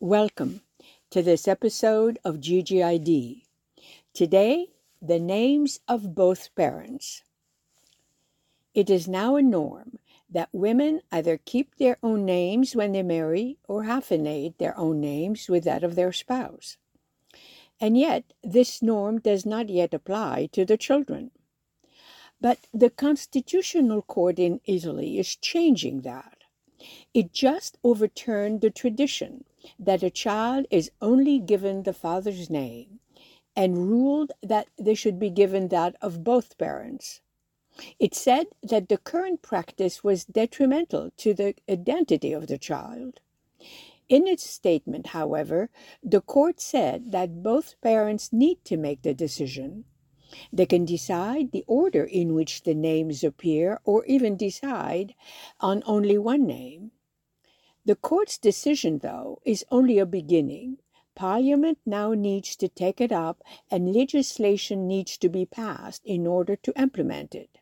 Welcome to this episode of GGID. Today, the names of both parents. It is now a norm that women either keep their own names when they marry or hyphenate their own names with that of their spouse. And yet, this norm does not yet apply to the children. But the Constitutional Court in Italy is changing that. It just overturned the tradition that a child is only given the father's name and ruled that they should be given that of both parents. It said that the current practice was detrimental to the identity of the child. In its statement, however, the court said that both parents need to make the decision they can decide the order in which the names appear or even decide on only one name. The court's decision, though, is only a beginning. Parliament now needs to take it up and legislation needs to be passed in order to implement it.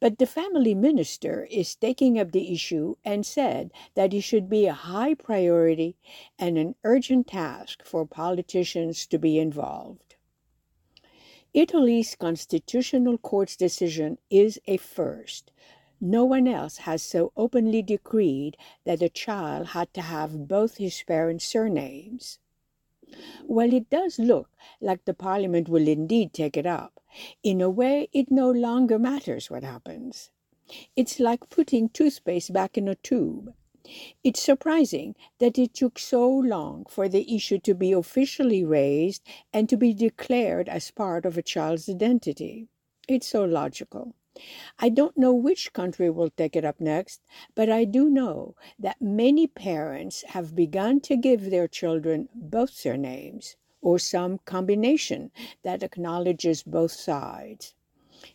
But the family minister is taking up the issue and said that it should be a high priority and an urgent task for politicians to be involved. Italy's constitutional court's decision is a first. No one else has so openly decreed that a child had to have both his parents' surnames. Well, it does look like the parliament will indeed take it up. In a way, it no longer matters what happens. It's like putting toothpaste back in a tube. It's surprising that it took so long for the issue to be officially raised and to be declared as part of a child's identity. It's so logical. I don't know which country will take it up next, but I do know that many parents have begun to give their children both surnames or some combination that acknowledges both sides.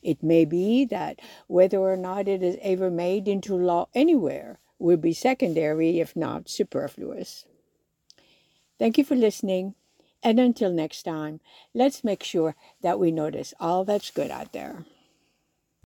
It may be that whether or not it is ever made into law anywhere, will be secondary, if not superfluous. Thank you for listening. And until next time, let's make sure that we notice all that's good out there.